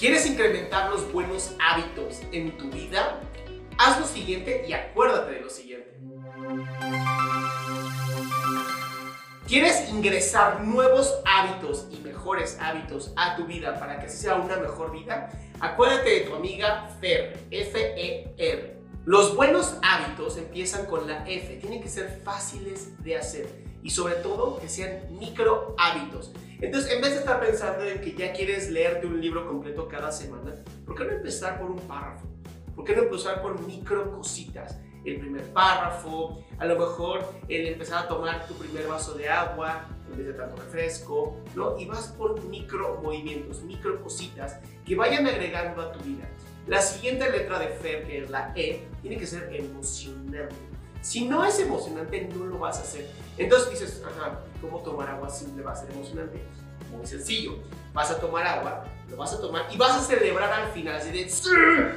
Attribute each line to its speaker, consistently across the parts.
Speaker 1: ¿Quieres incrementar los buenos hábitos en tu vida? Haz lo siguiente y acuérdate de lo siguiente. ¿Quieres ingresar nuevos hábitos y mejores hábitos a tu vida para que sea una mejor vida? Acuérdate de tu amiga Fer, F-E-R. Los buenos hábitos empiezan con la F, tienen que ser fáciles de hacer y sobre todo que sean micro hábitos. Entonces, en vez de estar pensando en que ya quieres leerte un libro completo cada semana, ¿por qué no empezar por un párrafo? ¿Por qué no empezar por micro cositas? El primer párrafo, a lo mejor el empezar a tomar tu primer vaso de agua en vez de tanto refresco, ¿no? Y vas por micro movimientos, micro cositas que vayan agregando a tu vida. La siguiente letra de Fer, que es la E, tiene que ser emocionante. Si no es emocionante, no lo vas a hacer. Entonces dices, ajá, ¿cómo tomar agua simple va a ser emocionante? Muy sencillo. Vas a tomar agua, lo vas a tomar y vas a celebrar al final, así de, ¡Sí!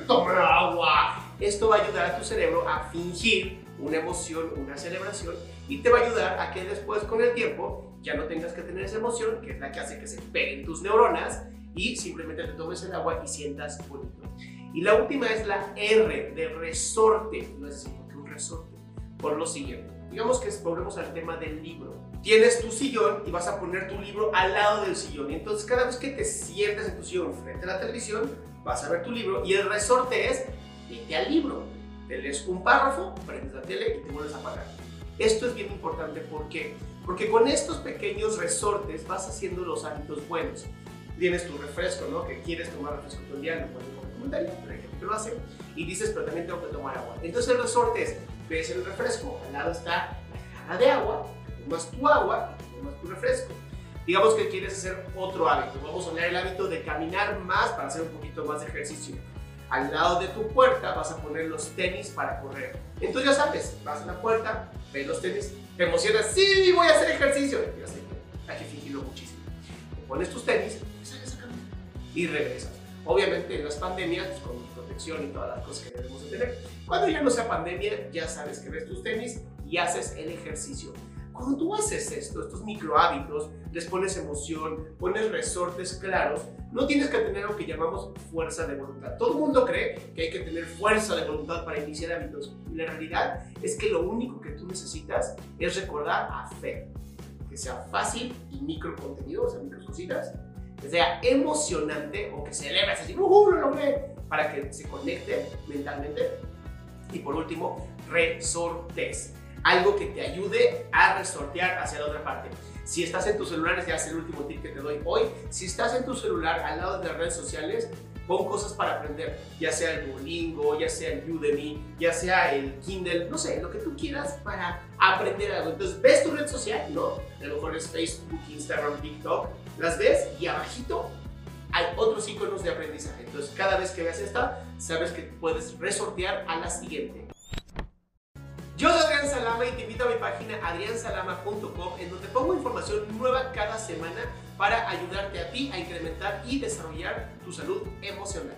Speaker 1: ¡Tomar agua! Esto va a ayudar a tu cerebro a fingir una emoción, una celebración y te va a ayudar a que después con el tiempo ya no tengas que tener esa emoción, que es la que hace que se peguen tus neuronas y simplemente te tomes el agua y sientas bonito. Y la última es la R de resorte. No es que un resorte por lo siguiente. Digamos que volvemos al tema del libro. Tienes tu sillón y vas a poner tu libro al lado del sillón. Y entonces cada vez que te sientas en tu sillón frente a la televisión, vas a ver tu libro y el resorte es vete al libro. Te lees un párrafo, prendes la tele y te vuelves a apagar. Esto es bien importante, ¿por qué? Porque con estos pequeños resortes vas haciendo los hábitos buenos. Tienes tu refresco, ¿no? Que quieres tomar refresco todo el día, no puedes comentario, pero hay lo hace. Y dices, pero también tengo que tomar agua. Entonces el resorte es ves el refresco, al lado está la jarra de agua, tomas tu agua, tomas tu refresco. Digamos que quieres hacer otro hábito, vamos a poner el hábito de caminar más para hacer un poquito más de ejercicio. Al lado de tu puerta vas a poner los tenis para correr. Entonces ya sabes, vas a la puerta, ves los tenis, te emocionas, sí, voy a hacer ejercicio. Ya sé, hay que fingirlo muchísimo. Te pones tus tenis a y regresas. Obviamente en las pandemias, pues, con protección y todas las cosas que debemos de tener. Cuando ya no sea pandemia, ya sabes que ves tus tenis y haces el ejercicio. Cuando tú haces esto, estos micro hábitos, les pones emoción, pones resortes claros, no tienes que tener lo que llamamos fuerza de voluntad. Todo el mundo cree que hay que tener fuerza de voluntad para iniciar hábitos. La realidad es que lo único que tú necesitas es recordar a fe. Que sea fácil y micro contenido, o sea, micro cositas, que sea emocionante o que celebres así, ¡uh, lo logré! Para que se conecte mentalmente. Y por último, resortes. Algo que te ayude a resortear hacia la otra parte. Si estás en tus celulares, ya es el último tip que te doy hoy. Si estás en tu celular al lado de las redes sociales, pon cosas para aprender, ya sea el Duolingo, ya sea el Udemy, ya sea el Kindle, no sé, lo que tú quieras para aprender algo. Entonces, ves tu red social, ¿no? A lo mejor es Facebook, Instagram, TikTok, las ves y abajito hay otros iconos de aprendizaje. Entonces, cada vez que veas esta, sabes que puedes resortear a la siguiente. Yo soy Adrián Salama y te invito a mi página adriansalama.com en donde pongo información nueva cada semana para ayudarte a ti a incrementar y desarrollar tu salud emocional.